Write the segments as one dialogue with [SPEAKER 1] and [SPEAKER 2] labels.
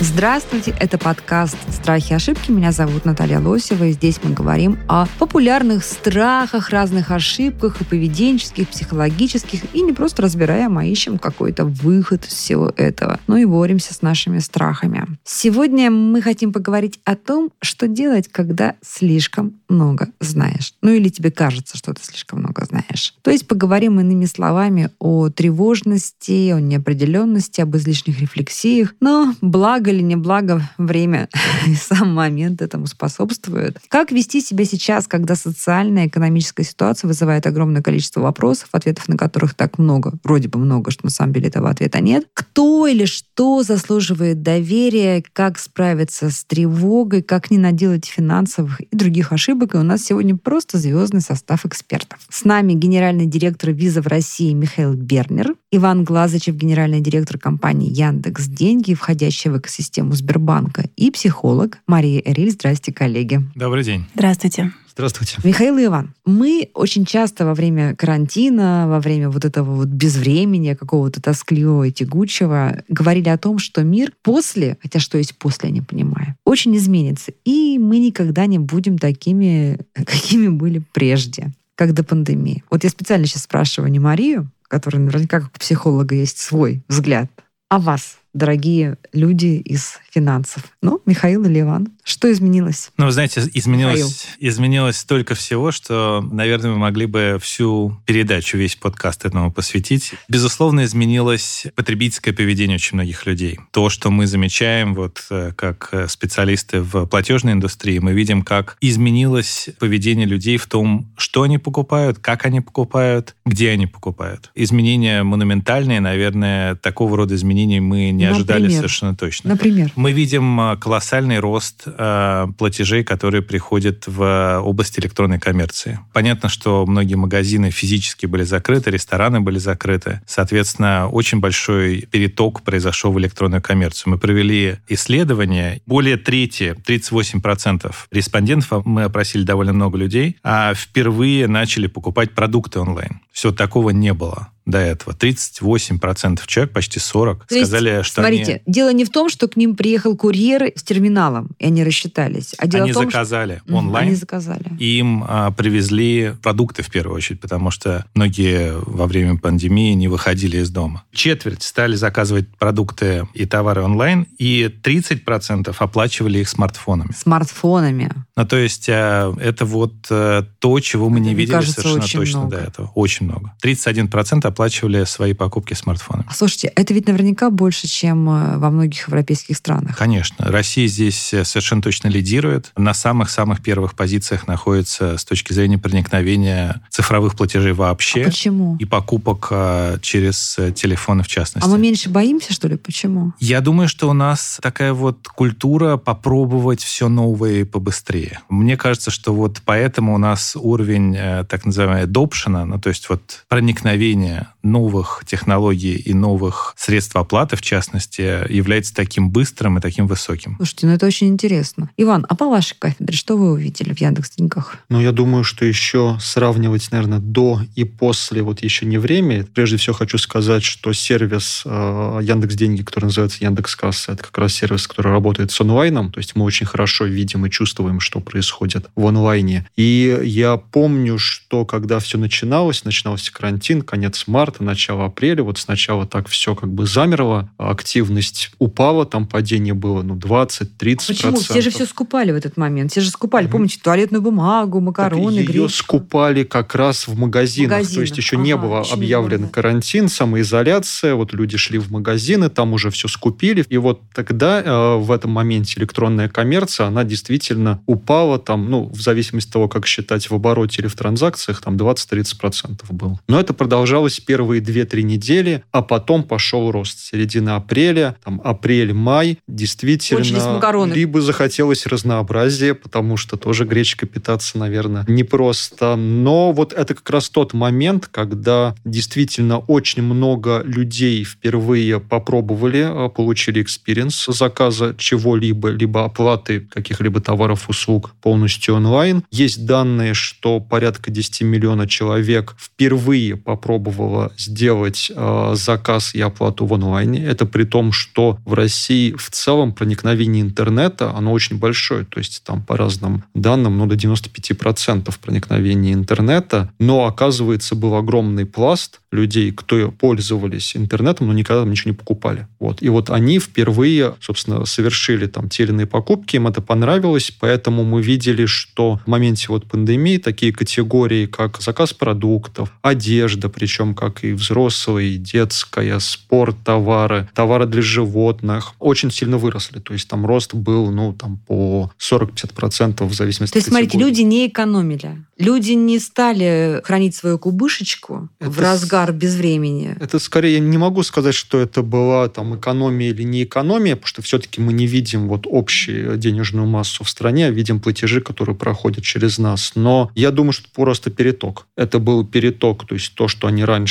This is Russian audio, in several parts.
[SPEAKER 1] Здравствуйте, это подкаст «Страхи и ошибки». Меня зовут Наталья Лосева, и здесь мы говорим о популярных страхах, разных ошибках и поведенческих, психологических, и не просто разбираем, а ищем какой-то выход из всего этого, но и боремся с нашими страхами. Сегодня мы хотим поговорить о том, что делать, когда слишком много знаешь. Ну или тебе кажется, что ты слишком много знаешь. То есть поговорим иными словами о тревожности, о неопределенности, об излишних рефлексиях, но благо или не благо время и сам момент этому способствует. Как вести себя сейчас, когда социальная и экономическая ситуация вызывает огромное количество вопросов, ответов на которых так много, вроде бы много, что на самом деле этого ответа нет. Кто или что заслуживает доверия, как справиться с тревогой, как не наделать финансовых и других ошибок. И у нас сегодня просто звездный состав экспертов. С нами генеральный директор виза в России Михаил Бернер, Иван Глазычев, генеральный директор компании Яндекс Деньги, входящая в экосистему систему Сбербанка, и психолог Мария Эриль. Здрасте, коллеги.
[SPEAKER 2] Добрый день.
[SPEAKER 3] Здравствуйте.
[SPEAKER 2] Здравствуйте.
[SPEAKER 1] Михаил и Иван, мы очень часто во время карантина, во время вот этого вот безвремени, какого-то тоскливого и тягучего, говорили о том, что мир после, хотя что есть после, я не понимаю, очень изменится. И мы никогда не будем такими, какими были прежде, как до пандемии. Вот я специально сейчас спрашиваю не Марию, которая наверняка как психолога есть свой взгляд, а вас, дорогие люди из финансов. Ну, Михаил или Иван, что изменилось?
[SPEAKER 2] Ну, вы знаете, изменилось, изменилось столько всего, что, наверное, мы могли бы всю передачу, весь подкаст этому посвятить. Безусловно, изменилось потребительское поведение очень многих людей. То, что мы замечаем, вот э, как э, специалисты в платежной индустрии, мы видим, как изменилось поведение людей в том, что они покупают, как они покупают, где они покупают. Изменения монументальные, наверное, такого рода изменений мы не Например? ожидали совершенно точно.
[SPEAKER 1] Например?
[SPEAKER 2] Мы видим э, колоссальный рост э, платежей, которые приходят в область электронной коммерции. Понятно, что многие магазины физически были закрыты, рестораны были закрыты. Соответственно, очень большой переток произошел в электронную коммерцию. Мы провели исследование. Более трети, 38% респондентов, мы опросили довольно много людей, а впервые начали покупать продукты онлайн. Все такого не было до этого. 38% человек, почти 40, То сказали,
[SPEAKER 1] есть,
[SPEAKER 2] что
[SPEAKER 1] Смотрите,
[SPEAKER 2] они...
[SPEAKER 1] дело не в том, что к ним приехал курьер с терминалом, и они рассчитались. А дело
[SPEAKER 2] они
[SPEAKER 1] в том,
[SPEAKER 2] заказали
[SPEAKER 1] что...
[SPEAKER 2] онлайн.
[SPEAKER 1] Они заказали.
[SPEAKER 2] И им а, привезли продукты в первую очередь, потому что многие во время пандемии не выходили из дома. Четверть стали заказывать продукты и товары онлайн, и 30% оплачивали их смартфонами.
[SPEAKER 1] Смартфонами.
[SPEAKER 2] Ну, то есть а, это вот а, то, чего мы это, не видели
[SPEAKER 1] кажется,
[SPEAKER 2] совершенно точно
[SPEAKER 1] много.
[SPEAKER 2] до этого. Очень много. 31% оплачивали свои покупки смартфонами.
[SPEAKER 1] Слушайте, это ведь наверняка больше, чем э, во многих европейских странах.
[SPEAKER 2] Конечно. Россия здесь э, совершенно точно лидирует. На самых-самых первых позициях находится с точки зрения проникновения цифровых платежей вообще.
[SPEAKER 1] А почему?
[SPEAKER 2] И покупок э, через телефоны в частности.
[SPEAKER 1] А мы меньше боимся, что ли? Почему?
[SPEAKER 2] Я думаю, что у нас такая вот культура попробовать все новое и побыстрее. Мне кажется, что вот поэтому у нас уровень так называемого adoption, ну то есть вот проникновение новых технологий и новых средств оплаты, в частности, является таким быстрым и таким высоким.
[SPEAKER 1] Слушайте, ну это очень интересно. Иван, а по вашей кафедре что вы увидели в Яндекс Деньгах?
[SPEAKER 4] Ну, я думаю, что еще сравнивать, наверное, до и после вот еще не время. Прежде всего хочу сказать, что сервис э, Яндекс Деньги, который называется Яндекс Касса, это как раз сервис, который работает с онлайном. То есть мы очень хорошо видим и чувствуем, что происходит в онлайне. И я помню, что когда все начиналось, начинался карантин, карантин, конец марта, начало апреля. Вот сначала так все как бы замерло, активность упала, там падение было ну 20-30%.
[SPEAKER 1] Почему? Все же все скупали в этот момент. Все же скупали, mm-hmm. помните, туалетную бумагу, макароны,
[SPEAKER 4] так ее гречку. скупали как раз в магазинах. магазинах. То есть еще ага, не было объявлен не карантин, самоизоляция. Вот люди шли в магазины, там уже все скупили. И вот тогда э, в этом моменте электронная коммерция, она действительно упала там, ну, в зависимости от того, как считать в обороте или в транзакциях, там 20-30% было. Но это продолжалось закрылось первые 2-3 недели, а потом пошел рост. Середина апреля, там апрель-май, действительно, либо захотелось разнообразия, потому что тоже гречкой питаться, наверное, непросто. Но вот это как раз тот момент, когда действительно очень много людей впервые попробовали, а, получили experience заказа чего-либо, либо оплаты каких-либо товаров, услуг полностью онлайн. Есть данные, что порядка 10 миллионов человек впервые попробовало сделать э, заказ и оплату в онлайне. Это при том, что в России в целом проникновение интернета, оно очень большое. То есть там по разным данным, ну, до 95% проникновения интернета. Но, оказывается, был огромный пласт людей, кто пользовались интернетом, но никогда там ничего не покупали. Вот. И вот они впервые, собственно, совершили там те или иные покупки, им это понравилось, поэтому мы видели, что в моменте вот пандемии такие категории, как заказ продуктов, одежда, причем как и взрослые, и детская, спорт, товары, товары для животных, очень сильно выросли. То есть там рост был, ну, там по 40-50% в зависимости
[SPEAKER 1] То есть, смотрите, люди не экономили. Люди не стали хранить свою кубышечку это в разгар без времени.
[SPEAKER 4] Это скорее, я не могу сказать, что это была там экономия или не экономия, потому что все-таки мы не видим вот общую денежную массу в стране, а видим платежи, которые проходят через нас. Но я думаю, что просто переток. Это был переток, то есть то, что они раньше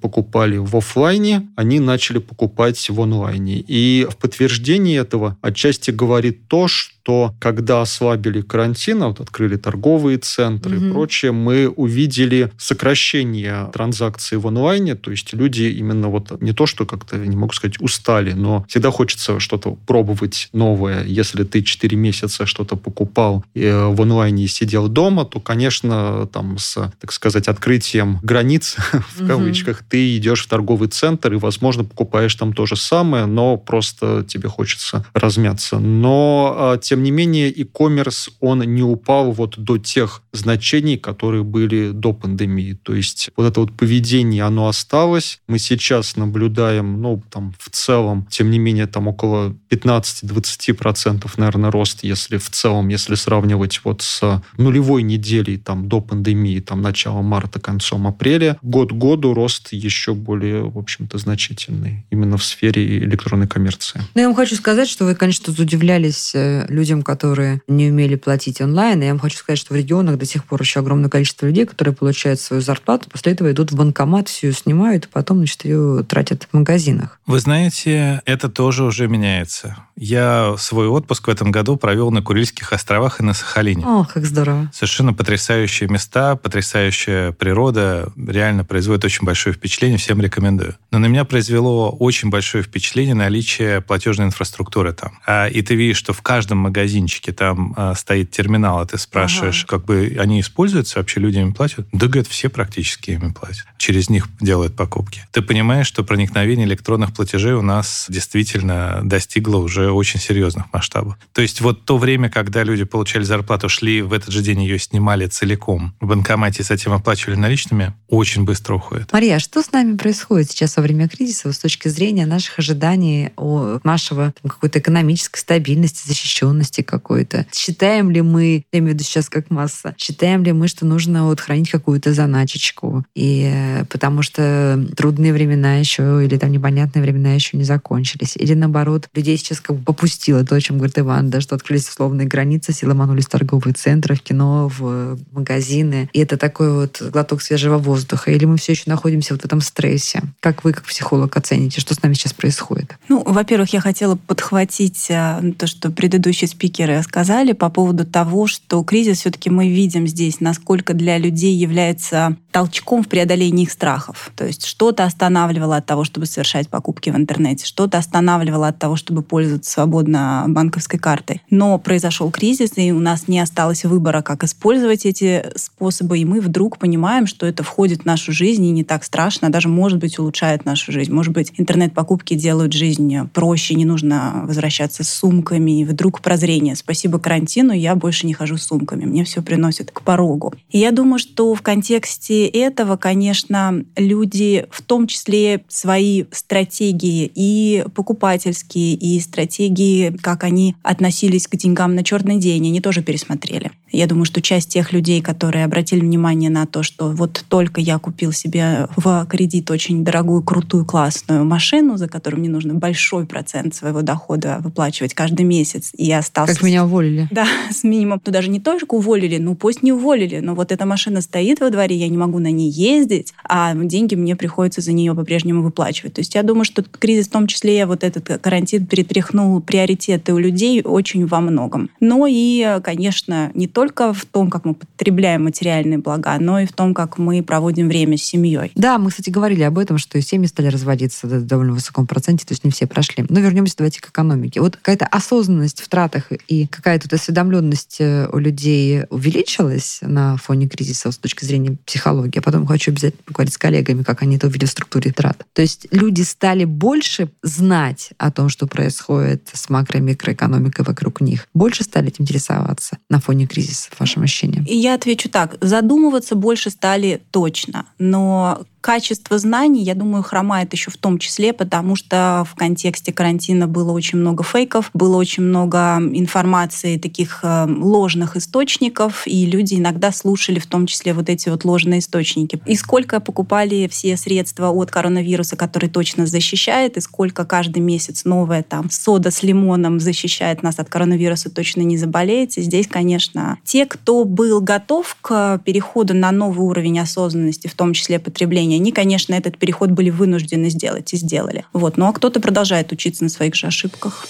[SPEAKER 4] покупали в офлайне, они начали покупать в онлайне. И в подтверждении этого отчасти говорит то, что что когда ослабили карантин, а вот открыли торговые центры угу. и прочее, мы увидели сокращение транзакций в онлайне, то есть люди именно вот не то, что как-то, не могу сказать, устали, но всегда хочется что-то пробовать новое. Если ты 4 месяца что-то покупал э, в онлайне и сидел дома, то, конечно, там с, так сказать, открытием границ, в кавычках, ты идешь в торговый центр и, возможно, покупаешь там то же самое, но просто тебе хочется размяться. Но а, тем не менее, e-commerce, он не упал вот до тех значений, которые были до пандемии. То есть вот это вот поведение, оно осталось. Мы сейчас наблюдаем, ну, там, в целом, тем не менее, там около 15-20%, наверное, рост, если в целом, если сравнивать вот с нулевой неделей, там, до пандемии, там, начала марта, концом апреля, год году рост еще более, в общем-то, значительный именно в сфере электронной коммерции.
[SPEAKER 1] Ну, я вам хочу сказать, что вы, конечно, удивлялись э, людям, которые не умели платить онлайн. И я вам хочу сказать, что в регионах до сих пор еще огромное количество людей, которые получают свою зарплату, после этого идут в банкомат, все ее снимают, и потом, значит, ее тратят в магазинах.
[SPEAKER 2] Вы знаете, это тоже уже меняется. Я свой отпуск в этом году провел на Курильских островах и на Сахалине.
[SPEAKER 1] О, как здорово.
[SPEAKER 2] Совершенно потрясающие места, потрясающая природа. Реально производит очень большое впечатление, всем рекомендую. Но на меня произвело очень большое впечатление наличие платежной инфраструктуры там. А, и ты видишь, что в каждом магазинчике там а, стоит терминал, а ты спрашиваешь, ага. как бы они используются, вообще люди ими платят? Да, говорят, все практически ими платят. Через них делают покупки. Ты понимаешь, что проникновение электронных платежей у нас действительно достигло уже очень серьезных масштабов. То есть вот то время, когда люди получали зарплату, шли в этот же день ее снимали целиком в банкомате и затем оплачивали наличными, очень быстро уходит.
[SPEAKER 1] Мария, а что с нами происходит сейчас во время кризиса с точки зрения наших ожиданий о нашего какой-то экономической стабильности, защищенности какой-то. Считаем ли мы, я имею в виду сейчас как масса, считаем ли мы, что нужно вот хранить какую-то заначечку? И э, потому что трудные времена еще или там непонятные времена еще не закончились. Или наоборот, людей сейчас как бы попустило то, о чем говорит Иван, да, что открылись условные границы, все ломанулись в торговые центры, в кино, в магазины. И это такой вот глоток свежего воздуха. Или мы все еще находимся вот в этом стрессе? Как вы, как психолог, оцените, что с нами сейчас происходит?
[SPEAKER 3] Ну, во-первых, я хотела подхватить э, то, что предыдущий спикеры сказали по поводу того, что кризис все-таки мы видим здесь, насколько для людей является толчком в преодолении их страхов. То есть что-то останавливало от того, чтобы совершать покупки в интернете, что-то останавливало от того, чтобы пользоваться свободно банковской картой. Но произошел кризис, и у нас не осталось выбора, как использовать эти способы, и мы вдруг понимаем, что это входит в нашу жизнь и не так страшно, даже, может быть, улучшает нашу жизнь. Может быть, интернет-покупки делают жизнь проще, не нужно возвращаться с сумками, и вдруг прозрение. Спасибо карантину, я больше не хожу с сумками, мне все приносит к порогу. И я думаю, что в контексте этого, конечно, люди в том числе свои стратегии и покупательские, и стратегии, как они относились к деньгам на черный день, они тоже пересмотрели. Я думаю, что часть тех людей, которые обратили внимание на то, что вот только я купил себе в кредит очень дорогую, крутую, классную машину, за которую мне нужно большой процент своего дохода выплачивать каждый месяц, и я остался...
[SPEAKER 1] Как меня уволили.
[SPEAKER 3] Да, с минимум. Ну, даже не только уволили, ну, пусть не уволили, но вот эта машина стоит во дворе, я не могу на ней ездить, а деньги мне приходится за нее по-прежнему выплачивать. То есть я думаю, что кризис, в том числе вот этот карантин, перетряхнул приоритеты у людей очень во многом. Но и, конечно, не только в том, как мы потребляем материальные блага, но и в том, как мы проводим время с семьей.
[SPEAKER 1] Да, мы, кстати, говорили об этом, что и семьи стали разводиться в довольно высоком проценте, то есть не все прошли. Но вернемся давайте к экономике. Вот какая-то осознанность в тратах и какая-то осведомленность э, у людей увеличилась на фоне кризиса с точки зрения психологии. А потом хочу обязательно поговорить с коллегами, как они это увидели в структуре трат. То есть люди стали больше знать о том, что происходит с макро- и микроэкономикой вокруг них. Больше стали этим интересоваться на фоне кризиса, вашим ощущениям?
[SPEAKER 3] И я отвечу так. Задумываться больше стали точно. Но mua Качество знаний, я думаю, хромает еще в том числе, потому что в контексте карантина было очень много фейков, было очень много информации таких э, ложных источников, и люди иногда слушали в том числе вот эти вот ложные источники. И сколько покупали все средства от коронавируса, который точно защищает, и сколько каждый месяц новая там сода с лимоном защищает нас от коронавируса, точно не заболеете. Здесь, конечно, те, кто был готов к переходу на новый уровень осознанности, в том числе потребления поколения, они, конечно, этот переход были вынуждены сделать и сделали. Вот. Ну а кто-то продолжает учиться на своих же ошибках.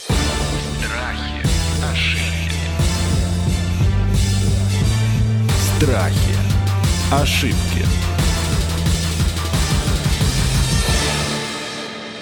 [SPEAKER 5] Страхи, ошибки.
[SPEAKER 6] Страхи, ошибки.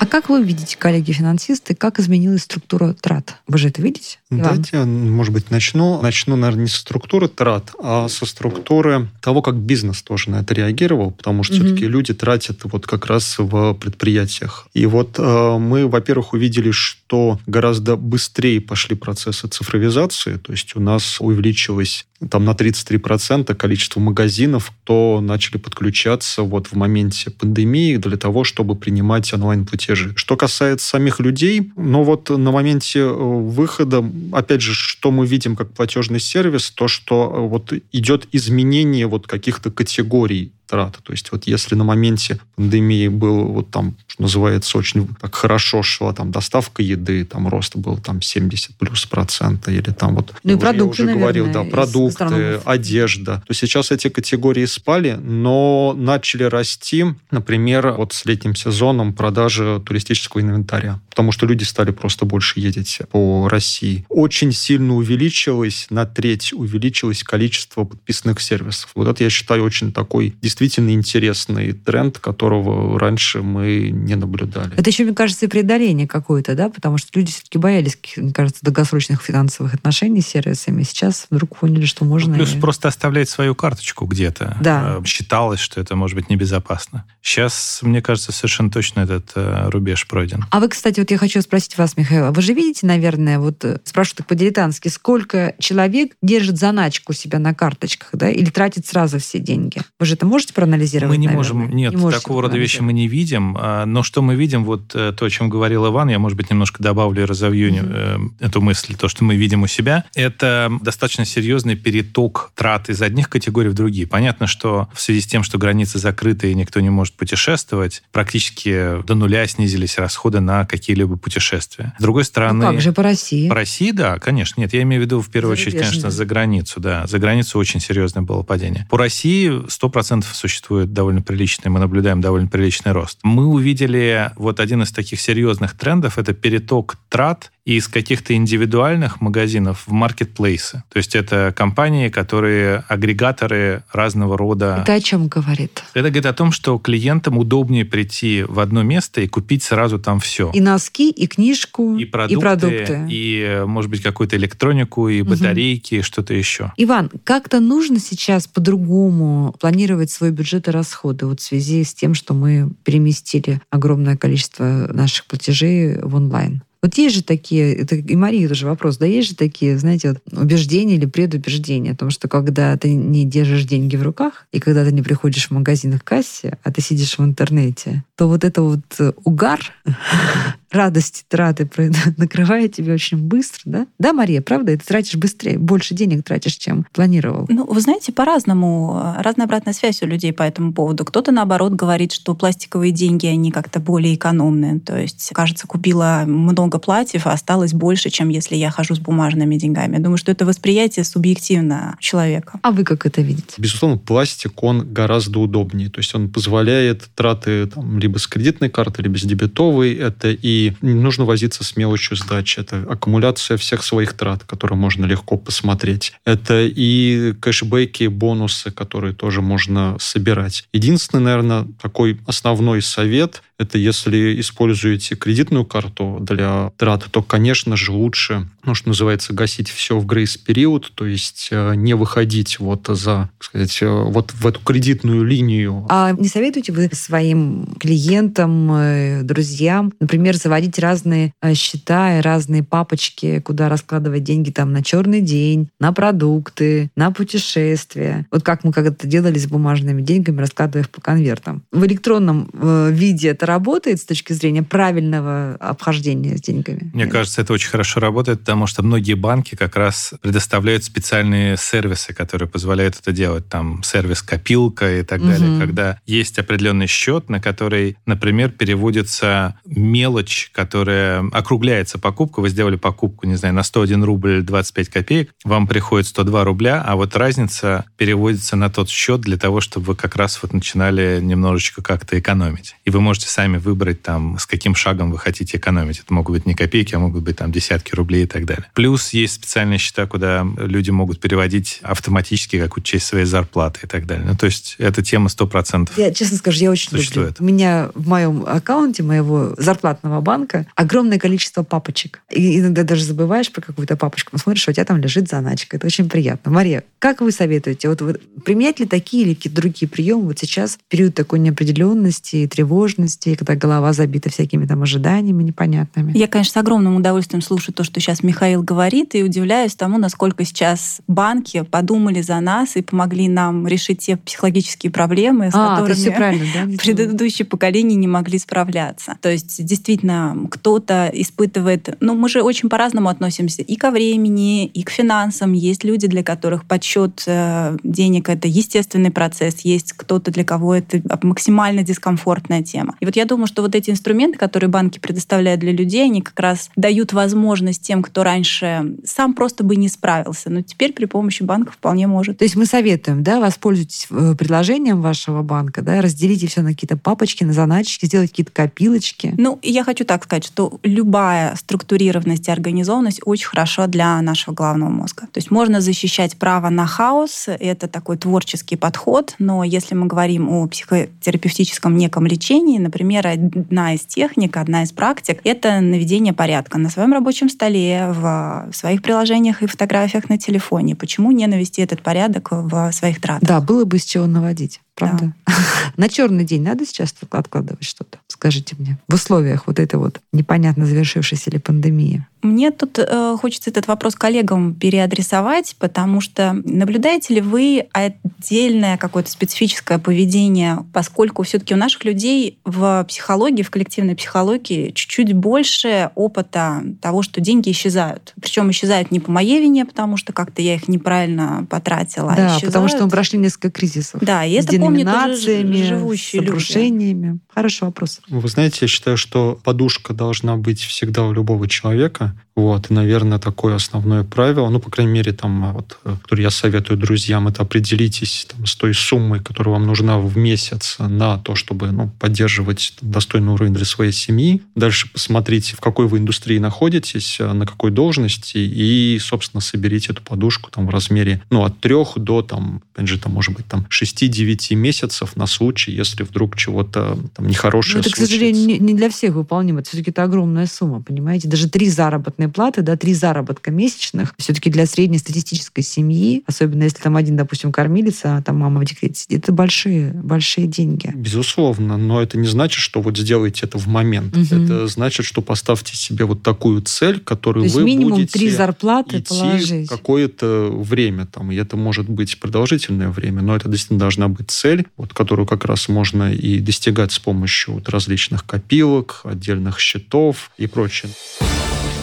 [SPEAKER 1] Как вы видите, коллеги-финансисты, как изменилась структура трат? Вы же это видите?
[SPEAKER 4] Давайте я, может быть, начну. Начну, наверное, не со структуры трат, а со структуры того, как бизнес тоже на это реагировал, потому что mm-hmm. все-таки люди тратят вот как раз в предприятиях. И вот э, мы, во-первых, увидели, что гораздо быстрее пошли процессы цифровизации, то есть у нас увеличилось там на 33% количество магазинов, кто начали подключаться вот в моменте пандемии для того, чтобы принимать онлайн-платежи. Что касается самих людей, ну вот на моменте э, выхода, опять же, что мы видим как платежный сервис, то, что э, вот идет изменение вот каких-то категорий траты. То есть вот если на моменте пандемии был вот там, что называется, очень так хорошо шла там доставка еды, там рост был там 70 плюс процента, или там вот...
[SPEAKER 1] Ну и продукты,
[SPEAKER 4] Я уже
[SPEAKER 1] наверное,
[SPEAKER 4] говорил, да, продукты, одежда. То сейчас эти категории спали, но начали расти, например, вот с летним сезоном продажи туристического инвентаря, потому что люди стали просто больше ездить по России. Очень сильно увеличилось, на треть увеличилось количество подписанных сервисов. Вот это, я считаю, очень такой действительно интересный тренд, которого раньше мы не наблюдали.
[SPEAKER 1] Это еще, мне кажется, и преодоление какое-то, да, потому что люди все-таки боялись, мне кажется, долгосрочных финансовых отношений с сервисами. Сейчас вдруг поняли, что можно...
[SPEAKER 2] Плюс
[SPEAKER 1] и...
[SPEAKER 2] просто оставлять свою карточку где-то.
[SPEAKER 1] Да.
[SPEAKER 2] Э, Считалось, что это может быть небезопасно. Сейчас, мне кажется, совершенно точно этот э, рубеж пройден.
[SPEAKER 1] А вы, кстати, вот я хочу спросить вас, Михаил, а вы же видите, наверное, вот э, спрашиваю так по-дилетантски, сколько человек держит заначку у себя на карточках, да, или тратит сразу все деньги? Вы же это можете проанализировать?
[SPEAKER 2] Мы не
[SPEAKER 1] наверное?
[SPEAKER 2] можем, нет,
[SPEAKER 1] Не можете
[SPEAKER 2] такого рода вещи мы не видим. А, Но что мы видим, вот э, то, о чем говорил Иван, я, может быть, немножко добавлю и разовью э, эту мысль, то, что мы видим у себя, это достаточно серьезный переток трат из одних категорий в другие. Понятно, что в связи с тем, что границы закрыты и никто не может путешествовать, практически до нуля снизились расходы на какие-либо путешествия. С другой стороны...
[SPEAKER 1] Ну как же по России?
[SPEAKER 2] По России, да, конечно. Нет, я имею в виду в первую очередь, конечно, за границу, да. За границу очень серьезное было падение. По России 100% существует довольно приличный, мы наблюдаем довольно приличный рост. Мы увидели вот один из таких серьезных трендов, это переток трат из каких-то индивидуальных магазинов в маркетплейсы. То есть это компании, которые агрегаторы разного рода.
[SPEAKER 1] Это о чем говорит?
[SPEAKER 2] Это говорит о том, что клиентам удобнее прийти в одно место и купить сразу там все.
[SPEAKER 1] И носки, и книжку,
[SPEAKER 2] И продукты,
[SPEAKER 1] и, продукты.
[SPEAKER 2] и, может быть, какую-то электронику, и батарейки, и что-то еще.
[SPEAKER 1] Иван, как-то нужно сейчас по-другому планировать свой бюджет и расходы вот в связи с тем, что мы переместили огромное количество наших платежей в онлайн? Вот есть же такие, это и Мария тоже вопрос, да, есть же такие, знаете, вот убеждения или предубеждения о том, что когда ты не держишь деньги в руках, и когда ты не приходишь в магазин к кассе, а ты сидишь в интернете, то вот это вот э, угар радости траты накрывает тебя очень быстро, да? Да, Мария, правда? И ты тратишь быстрее, больше денег тратишь, чем планировал.
[SPEAKER 3] Ну, вы знаете, по-разному. Разная обратная связь у людей по этому поводу. Кто-то, наоборот, говорит, что пластиковые деньги, они как-то более экономные. То есть, кажется, купила много платьев, а осталось больше, чем если я хожу с бумажными деньгами. Я думаю, что это восприятие субъективно человека.
[SPEAKER 1] А вы как это видите?
[SPEAKER 4] Безусловно, пластик, он гораздо удобнее. То есть он позволяет траты там, либо с кредитной карты, либо с дебетовой. Это и не нужно возиться с мелочью сдачи. Это аккумуляция всех своих трат, которые можно легко посмотреть. Это и кэшбэки, бонусы, которые тоже можно собирать. Единственный, наверное, такой основной совет – это если используете кредитную карту для трат, то, конечно же, лучше, ну, что называется, гасить все в грейс-период, то есть э, не выходить вот за, так сказать, э, вот в эту кредитную линию.
[SPEAKER 1] А не советуете вы своим клиентам, э, друзьям, например, заводить разные счета и разные папочки, куда раскладывать деньги там на черный день, на продукты, на путешествия? Вот как мы когда-то делали с бумажными деньгами, раскладывая их по конвертам. В электронном виде это работает с точки зрения правильного обхождения с деньгами?
[SPEAKER 2] Мне кажется, это очень хорошо работает, потому что многие банки как раз предоставляют специальные сервисы, которые позволяют это делать. Там сервис копилка и так
[SPEAKER 1] Мгм.
[SPEAKER 2] далее. Когда есть определенный счет, на который, например, переводится мелочь, которая округляется покупка. Вы сделали покупку, не знаю, на 101 рубль 25 копеек, вам приходит 102 рубля, а вот разница переводится на тот счет для того, чтобы вы как раз вот начинали немножечко как-то экономить. И вы можете сами выбрать там, с каким шагом вы хотите экономить. Это могут быть не копейки, а могут быть там десятки рублей и так далее. Плюс есть специальные счета, куда люди могут переводить автоматически какую-то часть своей зарплаты и так далее. Ну, то есть эта тема 100%.
[SPEAKER 1] Я честно скажу, я очень
[SPEAKER 2] Существует.
[SPEAKER 1] люблю. У меня в моем аккаунте моего зарплатного банка огромное количество папочек. И иногда даже забываешь про какую-то папочку, но смотришь, у тебя там лежит заначка. Это очень приятно. Мария, как вы советуете? Вот вы применять ли такие или какие-то другие приемы вот сейчас, в период такой неопределенности и тревожности, когда голова забита всякими там ожиданиями непонятными?
[SPEAKER 3] Я, конечно, с огромным удовольствием слушаю то, что сейчас Михаил говорит, и удивляюсь тому, насколько сейчас банки подумали за нас и помогли нам решить те психологические проблемы, с
[SPEAKER 1] а,
[SPEAKER 3] которыми
[SPEAKER 1] да?
[SPEAKER 3] предыдущие поколения не могли справляться. То есть, действительно, кто-то испытывает... Ну, мы же очень по-разному относимся и ко времени, и к финансам. Есть люди, для которых подсчет э, денег — это естественный процесс. Есть кто-то, для кого это максимально дискомфортная тема. И вот я думаю, что вот эти инструменты, которые банки предоставляют для людей, они как раз дают возможность тем, кто раньше сам просто бы не справился. Но теперь при помощи банка вполне может.
[SPEAKER 1] То есть мы советуем, да, воспользуйтесь э, предложением вашего банка, да, разделите все на какие-то папочки, на заначки, сделайте какие-то копилочки.
[SPEAKER 3] Ну, я хочу так сказать, что любая структурированность и организованность очень хорошо для нашего головного мозга. То есть можно защищать право на хаос, это такой творческий подход, но если мы говорим о психотерапевтическом неком лечении, например, одна из техник, одна из практик — это наведение порядка на своем рабочем столе, в своих приложениях и фотографиях на телефоне. Почему не навести этот порядок в своих тратах?
[SPEAKER 1] Да, было бы с чего наводить. Правда? На черный день надо сейчас откладывать что-то? Скажите мне. В условиях вот этой вот непонятно завершившейся ли пандемии.
[SPEAKER 3] Мне тут э, хочется этот вопрос коллегам переадресовать, потому что наблюдаете ли вы отдельное какое-то специфическое поведение, поскольку все-таки у наших людей в психологии, в коллективной психологии чуть-чуть больше опыта того, что деньги исчезают. Причем исчезают не по моей вине, потому что как-то я их неправильно потратила, а
[SPEAKER 1] Да,
[SPEAKER 3] исчезают.
[SPEAKER 1] потому что мы прошли несколько кризисов.
[SPEAKER 3] Да, и это
[SPEAKER 1] номинациями,
[SPEAKER 3] живущие люди.
[SPEAKER 1] сокрушениями. Хороший вопрос.
[SPEAKER 4] Вы знаете, я считаю, что подушка должна быть всегда у любого человека. Вот, и, наверное, такое основное правило, ну, по крайней мере, там, вот, э, которое я советую друзьям, это определитесь там, с той суммой, которая вам нужна в месяц на то, чтобы ну, поддерживать достойный уровень для своей семьи. Дальше посмотрите, в какой вы индустрии находитесь, э, на какой должности, и, собственно, соберите эту подушку там, в размере ну, от трех до, там, опять же, там, может быть, там, 6-9 месяцев на случай, если вдруг чего-то там, нехорошее
[SPEAKER 1] Но это, к
[SPEAKER 4] случится.
[SPEAKER 1] сожалению, не, не для всех выполнимо. Это все-таки это огромная сумма, понимаете? Даже три заработные платы, да, три заработка месячных, все-таки для среднестатистической семьи, особенно если там один, допустим, кормилица, а там мама в декрете сидит, это большие, большие деньги.
[SPEAKER 4] Безусловно, но это не значит, что вот сделайте это в момент.
[SPEAKER 1] Мгм.
[SPEAKER 4] Это значит, что поставьте себе вот такую цель,
[SPEAKER 1] То
[SPEAKER 4] которую
[SPEAKER 1] есть
[SPEAKER 4] вы
[SPEAKER 1] минимум
[SPEAKER 4] будете
[SPEAKER 1] три зарплаты
[SPEAKER 4] идти
[SPEAKER 1] положить.
[SPEAKER 4] какое-то время там, и это может быть продолжительное время, но это действительно должна быть цель, вот, которую как раз можно и достигать с помощью вот, различных копилок, отдельных счетов и прочее.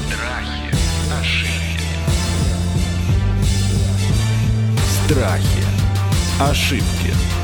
[SPEAKER 5] Страхи, ошибки.
[SPEAKER 6] Страхи. Ошибки.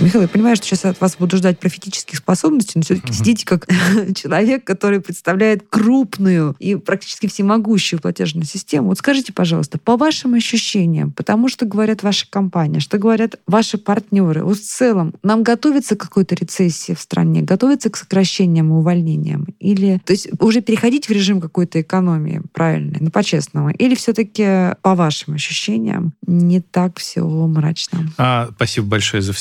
[SPEAKER 1] Михаил, я понимаю, что сейчас от вас буду ждать профетических способностей, но все-таки сидите как человек, который представляет крупную и практически всемогущую платежную систему. Вот скажите, пожалуйста, по вашим ощущениям, потому что говорят ваши компании, что говорят ваши партнеры, вот в целом нам готовится к какой-то рецессии в стране, готовится к сокращениям и увольнениям? Или, то есть уже переходить в режим какой-то экономии правильной, ну, по-честному? Или все-таки, по вашим ощущениям, не так все мрачно?
[SPEAKER 2] А, спасибо большое за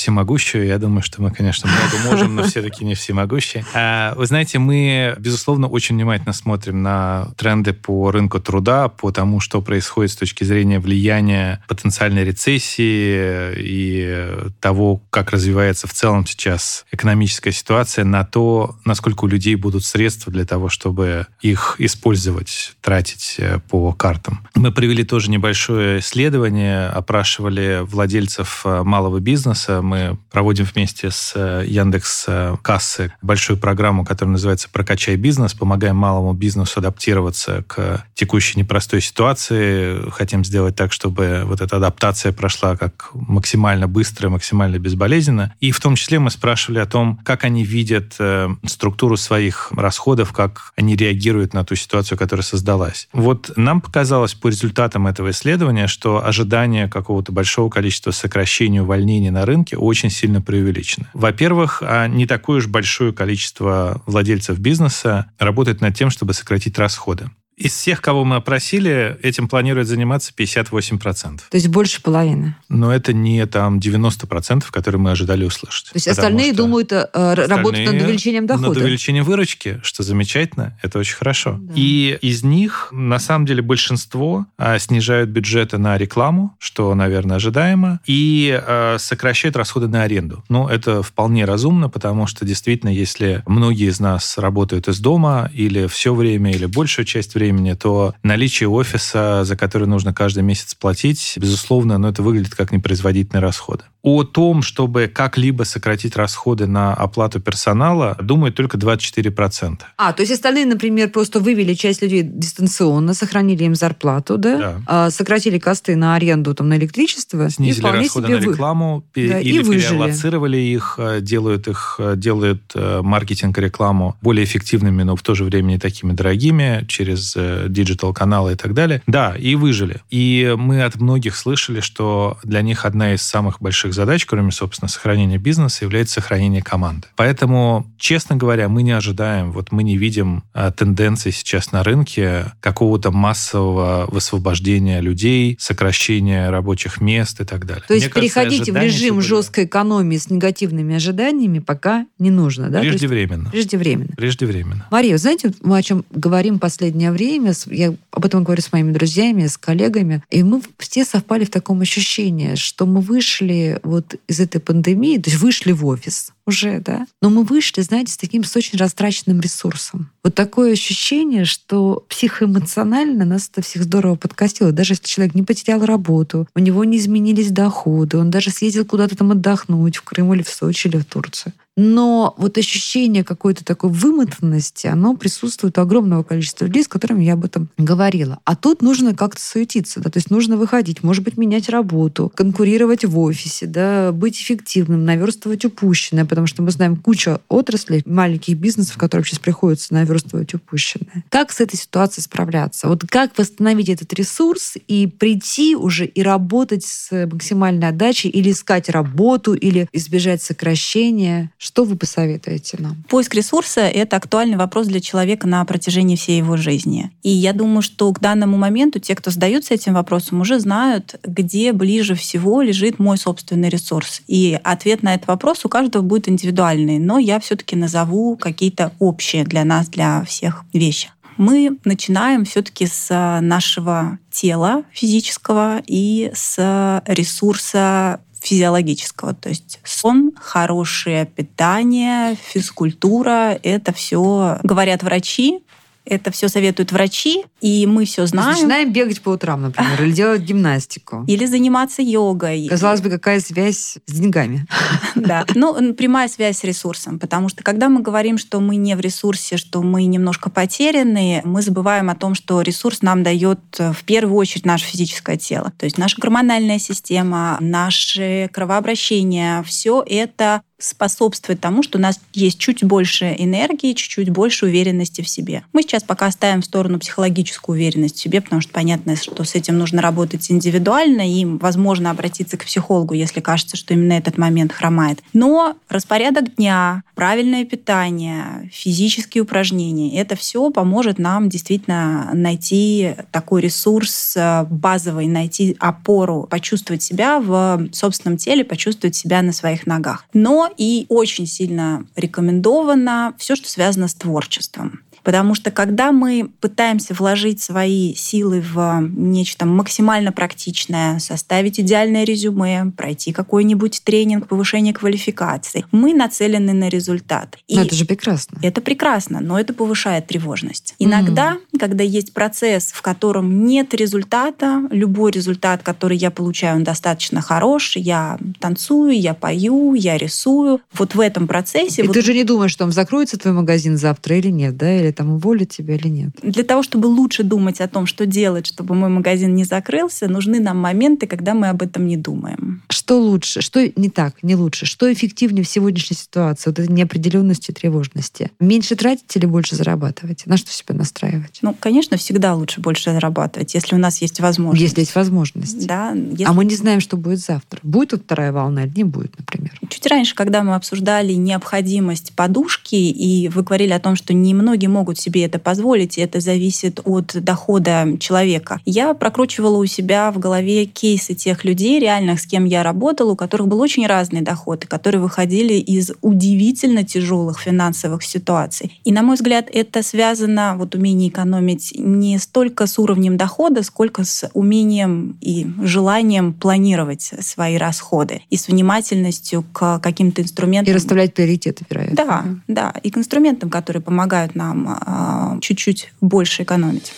[SPEAKER 2] всемогущую. Я думаю, что мы, конечно, много можем, но все-таки не всемогущие. А, вы знаете, мы, безусловно, очень внимательно смотрим на тренды по рынку труда, по тому, что происходит с точки зрения влияния потенциальной рецессии и того, как развивается в целом сейчас экономическая ситуация, на то, насколько у людей будут средства для того, чтобы их использовать, тратить э, по картам. Мы провели тоже небольшое исследование, опрашивали владельцев э, малого бизнеса. Мы проводим вместе с э, Яндекс э, Кассы большую программу, которая называется «Прокачай бизнес». Помогаем малому бизнесу адаптироваться к текущей непростой ситуации. Хотим сделать так, чтобы вот эта адаптация прошла как максимально быстро, максимально безболезненно. И в том числе мы спрашивали о том, как они видят э, структуру своих расходов, как они реагируют на ту ситуацию, которая создалась. Вот нам показалось по результатам этого исследования, что ожидание какого-то большого количества сокращений, увольнений на рынке очень сильно преувеличено. Во-первых, а не такое уж большое количество владельцев бизнеса работает над тем, чтобы сократить расходы. Из всех, кого мы опросили, этим планирует заниматься 58%.
[SPEAKER 1] То есть больше половины.
[SPEAKER 2] Но это не там 90%, которые мы ожидали услышать.
[SPEAKER 1] То есть остальные
[SPEAKER 2] что
[SPEAKER 1] думают, э, э, работают над
[SPEAKER 2] остальные
[SPEAKER 1] увеличением дохода.
[SPEAKER 2] Над увеличением выручки, что замечательно, это очень хорошо.
[SPEAKER 1] Да.
[SPEAKER 2] И из них, на самом деле, большинство а, снижают бюджеты на рекламу, что, наверное, ожидаемо, и а, сокращают расходы на аренду. Ну, это вполне разумно, потому что, действительно, если многие из нас работают из дома или все время, или большую часть времени, то наличие офиса, за который нужно каждый месяц платить, безусловно, но это выглядит как непроизводительные расходы. О том, чтобы как-либо сократить расходы на оплату персонала, думают только 24%.
[SPEAKER 1] А, то есть остальные, например, просто вывели часть людей дистанционно, сохранили им зарплату, да?
[SPEAKER 2] Да.
[SPEAKER 1] А, сократили косты на аренду, там, на электричество. и
[SPEAKER 2] снизили
[SPEAKER 1] вполне
[SPEAKER 2] расходы
[SPEAKER 1] себе
[SPEAKER 2] на
[SPEAKER 1] вы-
[SPEAKER 2] рекламу пе-
[SPEAKER 1] Да, и
[SPEAKER 2] или
[SPEAKER 1] выжили.
[SPEAKER 2] переаллоцировали их, э, делают их, э, делают э, маркетинг и рекламу более эффективными, но в то же время не такими дорогими через digital-каналы и так далее. Да, и выжили. И мы от многих слышали, что для них одна из самых больших задач, кроме, собственно, сохранения бизнеса, является сохранение команды. Поэтому, честно говоря, мы не ожидаем, вот мы не видим э, тенденции сейчас на рынке какого-то массового высвобождения людей, сокращения рабочих мест и так далее.
[SPEAKER 1] То есть
[SPEAKER 2] Мне кажется,
[SPEAKER 1] переходить в
[SPEAKER 2] ожидания
[SPEAKER 1] режим жесткой экономии с негативными ожиданиями пока не нужно, да? То есть
[SPEAKER 2] Преждевременно.
[SPEAKER 1] Преждевременно.
[SPEAKER 2] Преждевременно.
[SPEAKER 1] Мария, знаете, мы о чем говорим в последнее время, я об этом говорю с моими друзьями, с коллегами, и мы все совпали в таком ощущении, что мы вышли вот из этой пандемии, то есть вышли в офис, уже, да. Но мы вышли, знаете, с таким с очень растраченным ресурсом. Вот такое ощущение, что психоэмоционально нас это всех здорово подкосило. Даже если человек не потерял работу, у него не изменились доходы, он даже съездил куда-то там отдохнуть в Крым или в Сочи или в Турцию но вот ощущение какой-то такой вымотанности, оно присутствует у огромного количества людей, с которыми я об этом говорила. А тут нужно как-то суетиться, да, то есть нужно выходить, может быть, менять работу, конкурировать в офисе, да, быть эффективным, наверстывать упущенное, потому что мы знаем кучу отраслей, маленьких бизнесов, которым сейчас приходится наверстывать упущенное. Как с этой ситуацией справляться? Вот как восстановить этот ресурс и прийти уже и работать с максимальной отдачей или искать работу, или избежать сокращения? Что вы посоветуете нам?
[SPEAKER 3] Поиск ресурса — это актуальный вопрос для человека на протяжении всей его жизни. И я думаю, что к данному моменту те, кто задаются этим вопросом, уже знают, где ближе всего лежит мой собственный ресурс. И ответ на этот вопрос у каждого будет индивидуальный, но я все-таки назову какие-то общие для нас, для всех вещи мы начинаем все-таки с нашего тела физического и с ресурса физиологического. То есть сон, хорошее питание, физкультура — это все, говорят врачи, это все советуют врачи, и мы все знаем.
[SPEAKER 1] Начинаем бегать по утрам, например, или делать гимнастику.
[SPEAKER 3] Или заниматься йогой.
[SPEAKER 1] Казалось бы, какая связь с деньгами?
[SPEAKER 3] Да, ну, прямая связь с ресурсом, потому что когда мы говорим, что мы не в ресурсе, что мы немножко потеряны, мы забываем о том, что ресурс нам дает э, в первую очередь наше физическое тело. То есть наша гормональная система, наше кровообращение, все это способствует тому, что у нас есть чуть больше энергии, чуть-чуть больше уверенности в себе. Мы сейчас пока оставим в сторону психологическую уверенность в себе, потому что понятно, что с этим нужно работать индивидуально, и, возможно, обратиться к психологу, если кажется, что именно этот момент хромает. Но распорядок дня, правильное питание, физические упражнения, это все поможет нам действительно найти такой ресурс э, базовый, найти опору, почувствовать себя в собственном теле, почувствовать себя на своих ногах. Но и очень сильно рекомендовано все, что связано с творчеством. Потому что когда мы пытаемся вложить свои силы в нечто максимально практичное, составить идеальное резюме, пройти какой-нибудь тренинг повышения квалификации, мы нацелены на результат.
[SPEAKER 1] И но это же прекрасно.
[SPEAKER 3] Это прекрасно, но это повышает тревожность. Иногда, mm. когда есть процесс, в котором нет результата, любой результат, который я получаю, он достаточно хорош, я танцую, я пою, я рисую, вот в этом процессе...
[SPEAKER 1] И
[SPEAKER 3] вот...
[SPEAKER 1] ты же не думаешь, что он закроется твой магазин завтра или нет, да? Или там уволят тебя или нет.
[SPEAKER 3] Для того, чтобы лучше думать о том, что делать, чтобы мой магазин не закрылся, нужны нам моменты, когда мы об этом не думаем.
[SPEAKER 1] Что лучше? Что не так, не лучше? Что эффективнее в сегодняшней ситуации? Вот этой неопределенности, тревожности. Меньше тратить или больше зарабатывать? На что себя настраивать?
[SPEAKER 3] Ну, конечно, всегда лучше больше зарабатывать, если у нас есть возможность.
[SPEAKER 1] Если есть возможность.
[SPEAKER 3] Да. Если...
[SPEAKER 1] А мы не знаем, что будет завтра. Будет тут вторая волна или не будет, например?
[SPEAKER 3] Чуть раньше, когда мы обсуждали необходимость подушки, и вы говорили о том, что немногие могут себе это позволить, и это зависит от дохода человека. Я прокручивала у себя в голове кейсы тех людей реальных, с кем я работала, у которых был очень разный доход, и которые выходили из удивительно тяжелых финансовых ситуаций. И, на мой взгляд, это связано, вот умение экономить, не столько с уровнем дохода, сколько с умением и желанием планировать свои расходы и с внимательностью к каким-то инструментам.
[SPEAKER 1] И расставлять приоритеты, вероятно.
[SPEAKER 3] Да, да. И к инструментам, которые помогают нам а, чуть-чуть больше экономить.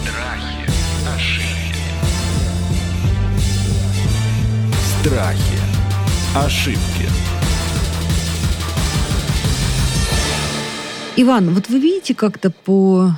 [SPEAKER 5] Страхи, ошибки.
[SPEAKER 6] Страхи, ошибки.
[SPEAKER 1] Иван, вот вы видите как-то по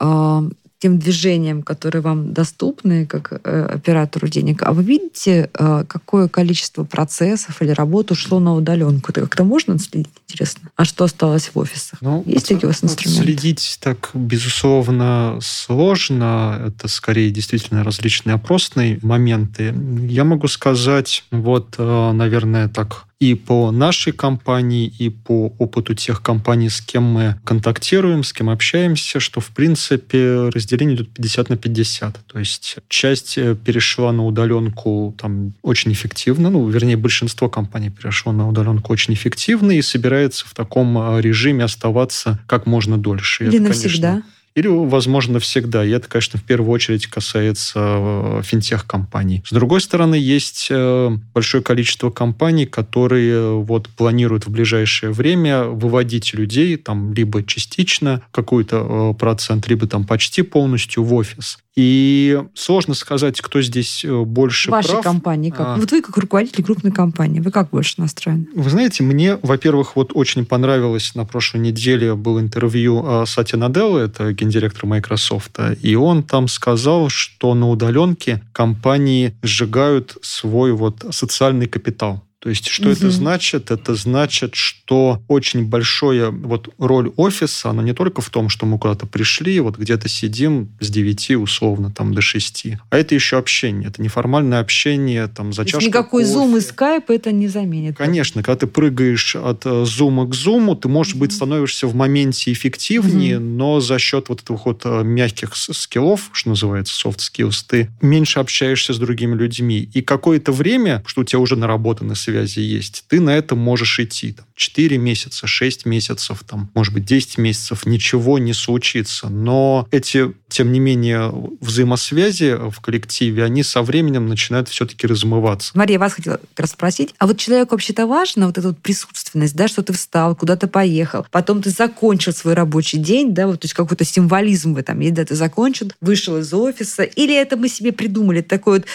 [SPEAKER 1] э, тем движениям, которые вам доступны как э, оператору денег, а вы видите, э, какое количество процессов или работ ушло на удаленку? Это как-то можно следить, интересно? А что осталось в офисах?
[SPEAKER 4] Ну,
[SPEAKER 1] Есть ли у вас инструменты?
[SPEAKER 4] Следить так, безусловно, сложно. Это скорее действительно различные опросные моменты. Я могу сказать, вот, э, наверное, так и по нашей компании, и по опыту тех компаний, с кем мы контактируем, с кем общаемся, что, в принципе, разделение идет 50 на 50. То есть часть э, перешла на удаленку там, очень эффективно, ну, вернее, большинство компаний перешло на удаленку очень эффективно и собирается в таком э, режиме оставаться как можно дольше.
[SPEAKER 1] Или это, навсегда? Конечно,
[SPEAKER 4] или, возможно, навсегда. И это, конечно, в первую очередь касается э, финтех-компаний. С другой стороны, есть э, большое количество компаний, которые вот планируют в ближайшее время выводить людей там либо частично какой-то э, процент, либо там почти полностью в офис. И сложно сказать, кто здесь э, больше
[SPEAKER 1] Вашей
[SPEAKER 4] прав.
[SPEAKER 1] компании как?
[SPEAKER 4] А.
[SPEAKER 1] Вот вы как руководитель крупной компании, вы как больше настроены?
[SPEAKER 4] Вы знаете, мне, во-первых, вот очень понравилось, на прошлой неделе было интервью э, Сати Наделла, это гендиректор Microsoft, и он там сказал, что на удаленке компании сжигают свой вот социальный капитал. То есть, что это
[SPEAKER 1] Мгм.
[SPEAKER 4] значит? Это значит, что очень большая вот роль офиса, она не только в том, что мы куда-то пришли, вот где-то сидим с 9 условно там до 6, а это еще общение, это неформальное общение там за чашкой
[SPEAKER 1] никакой
[SPEAKER 4] кофе.
[SPEAKER 1] зум и скайп это не заменит.
[SPEAKER 4] Конечно, когда ты прыгаешь от э, зума к зуму, ты, может быть,
[SPEAKER 1] Мгм.
[SPEAKER 4] становишься в моменте эффективнее, но за счет вот этих вот э, мягких скиллов, что называется, soft skills, ты меньше общаешься с другими людьми. И какое-то время, что у тебя уже наработаны связи есть, ты на это можешь идти. Там, 4 месяца, 6 месяцев, там, может быть, 10 месяцев, ничего не случится. Но эти, тем не менее, взаимосвязи в коллективе, они со временем начинают все-таки размываться.
[SPEAKER 1] Мария, вас хотела как раз спросить, а вот человеку вообще-то важно вот эта вот присутственность, да, что ты встал, куда-то поехал, потом ты закончил свой рабочий день, да, вот, то есть какой-то символизм в этом есть, да, ты закончил, вышел из офиса, или это мы себе придумали, такой вот,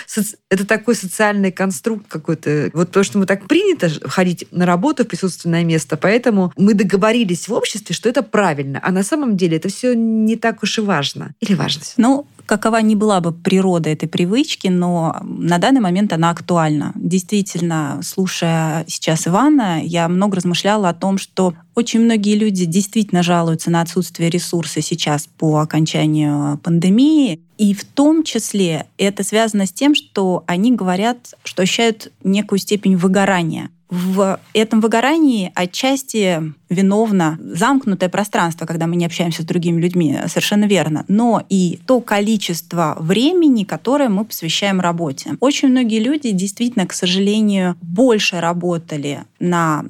[SPEAKER 1] это такой социальный конструкт какой-то, вот то, что мы так принято ходить на работу в присутственное место, поэтому мы договорились в обществе, что это правильно, а на самом деле это все не так уж и важно. Или важно?
[SPEAKER 3] Ну, какова ни была бы природа этой привычки, но на данный момент она актуальна. Действительно, слушая сейчас Ивана, я много размышляла о том, что очень многие люди действительно жалуются на отсутствие ресурса сейчас по окончанию пандемии. И в том числе это связано с тем, что они говорят, что ощущают некую степень выгорания. В этом выгорании отчасти виновно замкнутое пространство, когда мы не общаемся с другими людьми, совершенно верно. Но и то количество времени, которое мы посвящаем работе. Очень многие люди действительно, к сожалению, больше работали на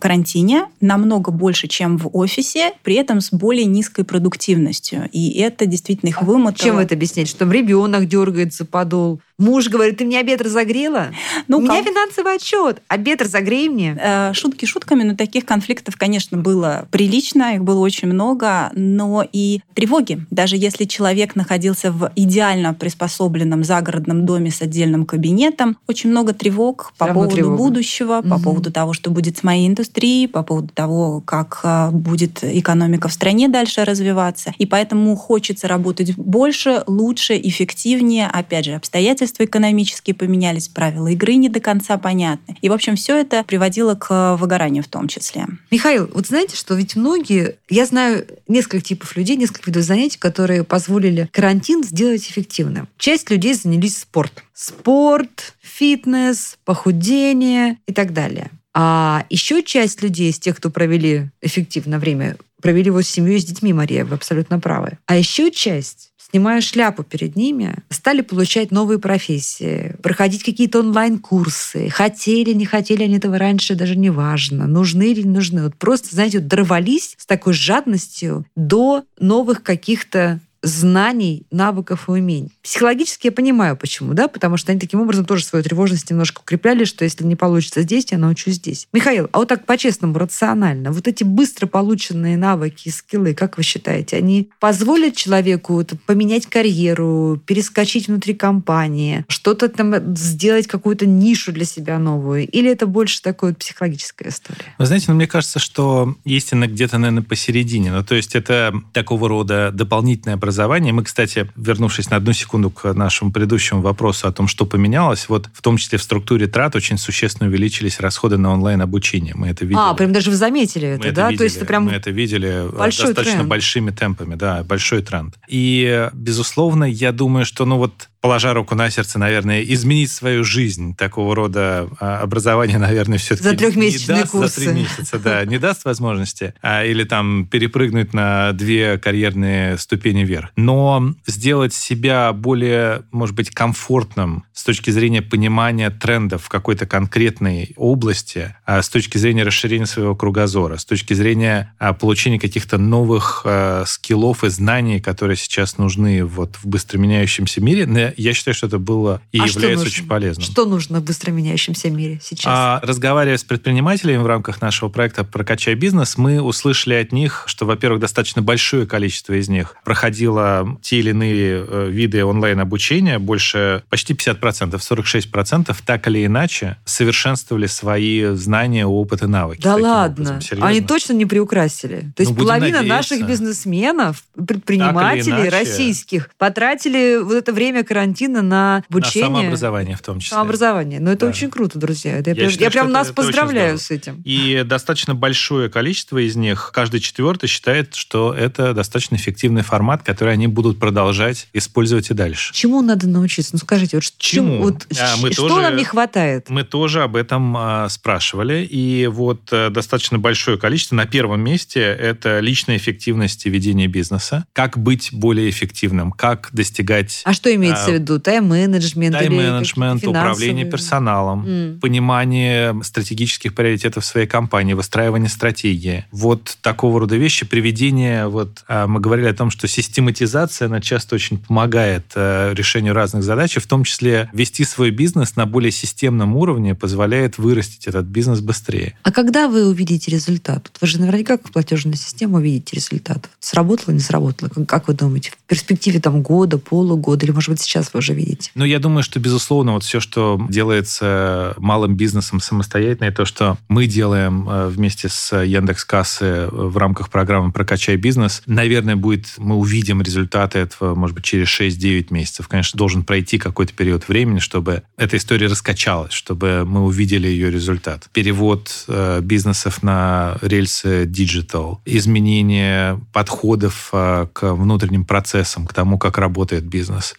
[SPEAKER 3] карантине, намного больше, чем в офисе, при этом с более низкой продуктивностью. И это действительно их вымотало.
[SPEAKER 1] Чем это объясняете? Что там ребенок дергается подол? Муж говорит, ты мне обед разогрела?
[SPEAKER 3] Ну,
[SPEAKER 1] У меня финансовый отчет. Обед разогрей мне.
[SPEAKER 3] Э, Шутки шутками, но таких конфликтов, конечно, было прилично, их было очень много, но и тревоги. Даже если человек находился в идеально приспособленном загородном доме с отдельным кабинетом, очень много тревог по поводу
[SPEAKER 1] тревога.
[SPEAKER 3] будущего, по
[SPEAKER 1] Мгм.
[SPEAKER 3] поводу того, что будет с моей индустрией, по поводу того, как э, будет экономика в стране дальше развиваться. И поэтому хочется работать больше, лучше, эффективнее. Опять же, обстоятельства экономические поменялись, правила игры не до конца понятны. И, в общем, все это приводило к выгоранию в том числе.
[SPEAKER 1] Михаил, вот знаете, что ведь многие, я знаю несколько типов людей, несколько видов занятий, которые позволили карантин сделать эффективным. Часть людей занялись спортом. Спорт, фитнес, похудение и так далее. А еще часть людей, из тех, кто провели эффективно время, провели его с семьей с детьми, Мария, вы абсолютно правы. А еще часть снимая шляпу перед ними, стали получать новые профессии, проходить какие-то онлайн-курсы. Хотели, не хотели они этого раньше, даже не важно. Нужны или не нужны. Вот просто, знаете, вот дорвались с такой жадностью до новых каких-то знаний, навыков и умений. Психологически я понимаю, почему, да, потому что они таким образом тоже свою тревожность немножко укрепляли, что если не получится здесь, я научусь здесь. Михаил, а вот так по-честному, рационально, вот эти быстро полученные навыки и скиллы, как вы считаете, они позволят человеку поменять карьеру, перескочить внутри компании, что-то там сделать, какую-то нишу для себя новую? Или это больше такая вот психологическая история?
[SPEAKER 2] Вы знаете, ну, мне кажется, что истина где-то, наверное, посередине. Ну, то есть это такого рода дополнительное образование. Мы, кстати, вернувшись на одну секунду к нашему предыдущему вопросу о том, что поменялось, вот в том числе в структуре трат очень существенно увеличились расходы на онлайн-обучение. Мы это видели.
[SPEAKER 1] А, прям даже вы заметили
[SPEAKER 2] Мы
[SPEAKER 1] это,
[SPEAKER 2] это
[SPEAKER 1] да?
[SPEAKER 2] видели,
[SPEAKER 1] То есть это прям
[SPEAKER 2] мы это видели э, достаточно
[SPEAKER 1] тренд.
[SPEAKER 2] большими темпами, да, большой тренд. И, безусловно, я думаю, что, ну вот, положа руку на сердце, наверное, изменить свою жизнь такого рода а, образование, наверное, все-таки
[SPEAKER 1] За трехмесячные
[SPEAKER 2] не даст,
[SPEAKER 1] курсы.
[SPEAKER 2] За три месяца, да, не даст возможности. А, или там перепрыгнуть на две карьерные ступени вверх. Но сделать себя более, может быть, комфортным с точки зрения понимания трендов в какой-то конкретной области, а, с точки зрения расширения своего кругозора, с точки зрения а, получения каких-то новых а, скиллов и знаний, которые сейчас нужны вот в быстро меняющемся мире, я считаю, что это было и
[SPEAKER 1] А
[SPEAKER 2] является очень полезным.
[SPEAKER 1] Что нужно в быстро меняющемся мире сейчас?
[SPEAKER 2] А, разговаривая с предпринимателями в рамках нашего проекта «Прокачай бизнес», мы услышали от них, что, во-первых, достаточно большое количество из них проходило те или иные э, виды онлайн-обучения, больше почти 50%, 46% так или иначе совершенствовали свои знания, опыт и навыки.
[SPEAKER 1] да ладно.
[SPEAKER 2] образом. Серьезно.
[SPEAKER 1] Они точно не приукрасили. То есть
[SPEAKER 2] Ну,
[SPEAKER 1] половина
[SPEAKER 2] надеяться.
[SPEAKER 1] наших бизнесменов, предпринимателей
[SPEAKER 2] иначе.
[SPEAKER 1] российских потратили вот это время карантина на
[SPEAKER 2] На
[SPEAKER 1] обучение.
[SPEAKER 2] самообразование в том числе.
[SPEAKER 1] Самообразование. Но это
[SPEAKER 2] Да.
[SPEAKER 1] очень круто, друзья. Это я,
[SPEAKER 2] Я
[SPEAKER 1] прям,
[SPEAKER 2] считаю,
[SPEAKER 1] я прям нас
[SPEAKER 2] это-
[SPEAKER 1] поздравляю с этим.
[SPEAKER 2] И достаточно большое количество из них, каждый четвертый считает, что это достаточно эффективный формат, который они будут продолжать использовать и дальше.
[SPEAKER 1] Чему надо научиться? Ну скажите, вот
[SPEAKER 2] Чему?
[SPEAKER 1] чему? Вот
[SPEAKER 2] А, мы
[SPEAKER 1] что
[SPEAKER 2] тоже-
[SPEAKER 1] нам не хватает?
[SPEAKER 2] Мы тоже об этом а, спрашивали, и вот э, достаточно большое количество. На первом месте это личная эффективность и ведение бизнеса. Как быть более эффективным, как достигать
[SPEAKER 1] А что имеется
[SPEAKER 2] а,
[SPEAKER 1] в виду? Тайм-менеджмент?
[SPEAKER 2] тайм-менеджмент, управление персоналом,
[SPEAKER 1] М.
[SPEAKER 2] понимание стратегических приоритетов своей компании, выстраивание стратегии. Вот такого рода вещи, приведение, вот а, мы говорили о том, что систематизация, она часто очень помогает э, решению разных задач, и в том числе вести свой бизнес на более системном уровне позволяет вырастить этот бизнес быстрее.
[SPEAKER 1] А когда вы увидите результат? Вы же наверняка как платежная система увидите результат. Сработало, не сработало? Как вы думаете? В перспективе там года, полугода, или, может быть, сейчас вы уже видите?
[SPEAKER 2] Ну, я думаю, что, безусловно, вот все, что делается малым бизнесом самостоятельно, и то, что мы делаем э, вместе с Яндекс Кассы в рамках программы «Прокачай бизнес», наверное, будет, мы увидим результаты этого, может быть, через 6-9 месяцев. Конечно, должен пройти какой-то период времени, чтобы эта история раскачалась, чтобы мы увидели ее результат. Перевод э, бизнесов на рельсы digital, изменение подходов э, к внутренним процессам, к тому, как работает бизнес,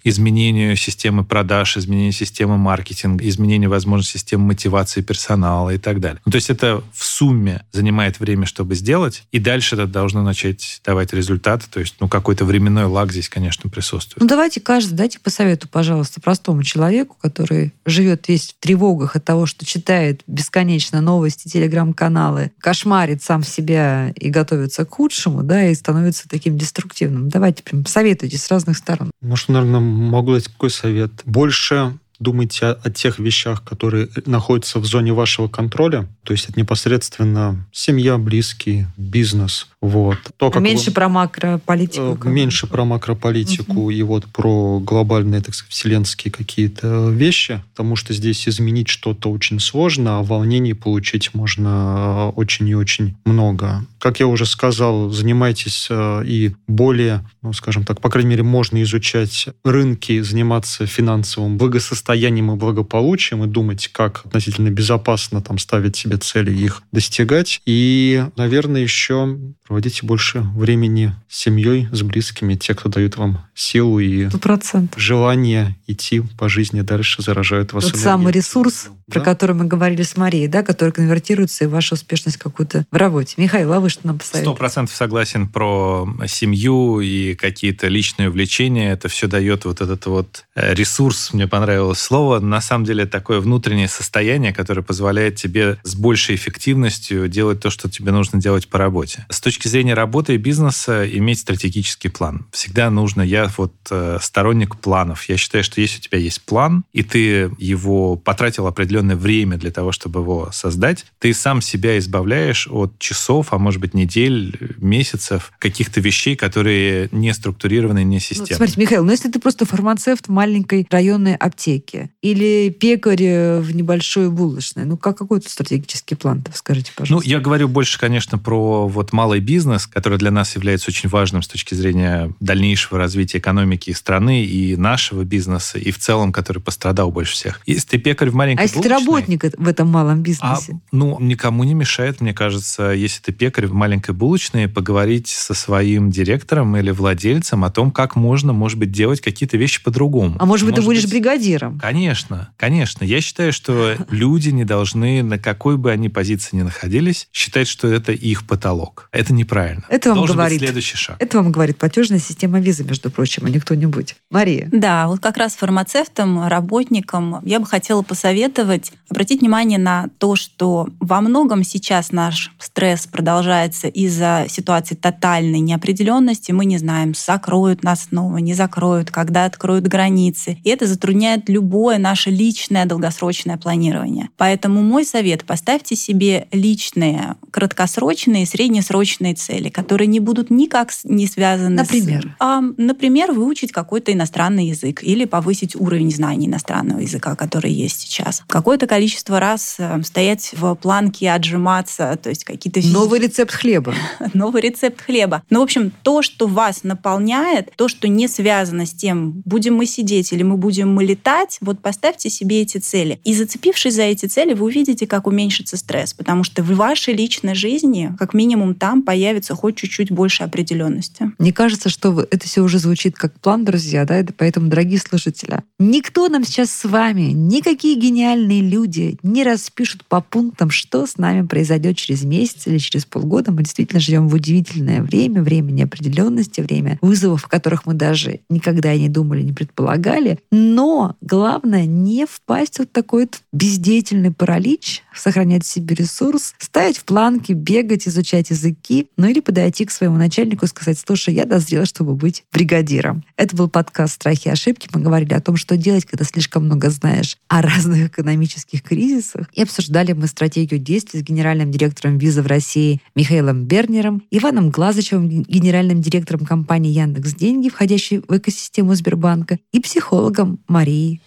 [SPEAKER 2] изменению системы продаж, изменение системы маркетинга, изменение, возможно, системы мотивации персонала и так далее. Ну, то есть это в сумме занимает время, чтобы сделать, и дальше это должно начать давать результаты. То есть, ну, какой-то временной лаг здесь, конечно, присутствует.
[SPEAKER 1] Ну, давайте каждый, дайте по совету, пожалуйста, простому человеку, который живет весь в тревогах от того, что читает бесконечно новости, телеграм-каналы, кошмарит сам себя и готовится к худшему, да, и становится таким деструктивным. Давайте прям советуйте с разных сторон.
[SPEAKER 4] Может, наверное, могу дать какой совет? Больше думайте о, о тех вещах, которые находятся в зоне вашего контроля. То есть это непосредственно семья, близкие, бизнес. Вот. То, как
[SPEAKER 1] меньше
[SPEAKER 4] вы-
[SPEAKER 1] про макрополитику.
[SPEAKER 4] Э, Меньше про макрополитику и вот про глобальные, так сказать, вселенские какие-то вещи, потому что здесь изменить что-то очень сложно, а волнений получить можно э, очень и очень много. Как я уже сказал, занимайтесь э, и более, ну, скажем так, по крайней мере, можно изучать рынки, заниматься финансовым благосостоянием и благополучием и думать, как относительно безопасно там ставить себе цели и их достигать. И, наверное, еще проводите больше времени с семьей, с близкими, те, кто дают вам силу и
[SPEAKER 1] Сто процентов.
[SPEAKER 4] желание идти по жизни дальше, заражают вас
[SPEAKER 1] Тот
[SPEAKER 4] энергией.
[SPEAKER 1] самый ресурс, про
[SPEAKER 4] Да.
[SPEAKER 1] который мы говорили с Марией, да, который конвертируется и в вашу успешность какую-то в работе. Михаил, а вы что нам
[SPEAKER 2] Сто
[SPEAKER 1] посоветуете?
[SPEAKER 2] процентов согласен про семью и какие-то личные увлечения. Это все дает вот этот вот э, ресурс, мне понравилось слово, на самом деле такое внутреннее состояние, которое позволяет тебе с большей эффективностью делать то, что тебе нужно делать по работе. С точки зрения работы и бизнеса иметь стратегический план. Всегда нужно, я вот э, сторонник планов. Я считаю, что если у тебя есть план, и ты его потратил определенное время для того, чтобы его создать, ты сам себя избавляешь от часов, а может быть недель, месяцев, каких-то вещей, которые не структурированы, не
[SPEAKER 1] Ну,
[SPEAKER 2] системны.
[SPEAKER 1] смотрите, Михаил, ну если ты просто фармацевт маленькой районной аптеке, аптеке или пекарь в небольшой булочной? Ну, как какой-то стратегический план скажите, пожалуйста.
[SPEAKER 2] Ну, я говорю больше, конечно, про вот малый бизнес, который для нас является очень важным с точки зрения дальнейшего развития экономики страны и нашего бизнеса, и в целом, который пострадал больше всех. Если ты пекарь в маленькой
[SPEAKER 1] А если
[SPEAKER 2] булочной,
[SPEAKER 1] ты работник в этом малом
[SPEAKER 2] а,
[SPEAKER 1] бизнесе?
[SPEAKER 2] ну, никому не мешает, мне кажется, если ты пекарь в маленькой булочной, поговорить со своим директором или владельцем о том, как можно, может быть, делать какие-то вещи по-другому.
[SPEAKER 1] А может быть, ты будешь
[SPEAKER 2] быть,
[SPEAKER 1] бригадиром?
[SPEAKER 2] Конечно, конечно. Я считаю, что люди не должны, на какой бы они позиции ни находились, считать, что это их потолок. Это неправильно.
[SPEAKER 1] Это вам
[SPEAKER 2] Должен
[SPEAKER 1] говорит.
[SPEAKER 2] быть следующий шаг.
[SPEAKER 1] Это вам говорит платежная система визы, между прочим, а не кто-нибудь. Мария.
[SPEAKER 3] Да, вот как раз фармацевтам, работникам я бы хотела посоветовать обратить внимание на то, что во многом сейчас наш стресс продолжается из-за ситуации тотальной неопределенности. Мы не знаем, закроют нас снова, не закроют, когда откроют границы. И это затрудняет любое наше личное долгосрочное планирование. Поэтому мой совет — поставьте себе личные, краткосрочные, среднесрочные цели, которые не будут никак не связаны
[SPEAKER 1] Например?
[SPEAKER 3] с... А, например, выучить какой-то иностранный язык или повысить уровень знаний иностранного языка, который есть сейчас. Какое-то количество раз э, стоять в планке, отжиматься, то есть какие-то
[SPEAKER 1] Новый рецепт хлеба.
[SPEAKER 3] новый рецепт хлеба. Ну, в общем, то, что вас наполняет, то, что не связано с тем, будем мы сидеть или мы будем мы летать, вот поставьте себе эти цели. И зацепившись за эти цели, вы увидите, как уменьшится стресс, потому что в вашей личной жизни, как минимум, там появится хоть чуть-чуть больше определенности.
[SPEAKER 1] Мне кажется, что это все уже звучит как план, друзья, да, это поэтому, дорогие слушатели, никто нам сейчас с вами, никакие гениальные люди не распишут по пунктам, что с нами произойдет через месяц или через полгода. Мы действительно живем в удивительное время, время неопределенности, время вызовов, о которых мы даже никогда и не думали, не предполагали. Но главное не впасть в такой бездеятельный паралич, сохранять себе ресурс, ставить в планки, бегать, изучать языки, ну или подойти к своему начальнику и сказать, слушай, я дозрела, чтобы быть бригадиром. Это был подкаст «Страхи и ошибки». Мы говорили о том, что делать, когда слишком много знаешь о разных экономических кризисах. И обсуждали мы стратегию действий с генеральным директором виза в России Михаилом Бернером, Иваном Глазычевым, генеральным директором компании Яндекс Деньги, входящей в экосистему Сбербанка, и психологом Марией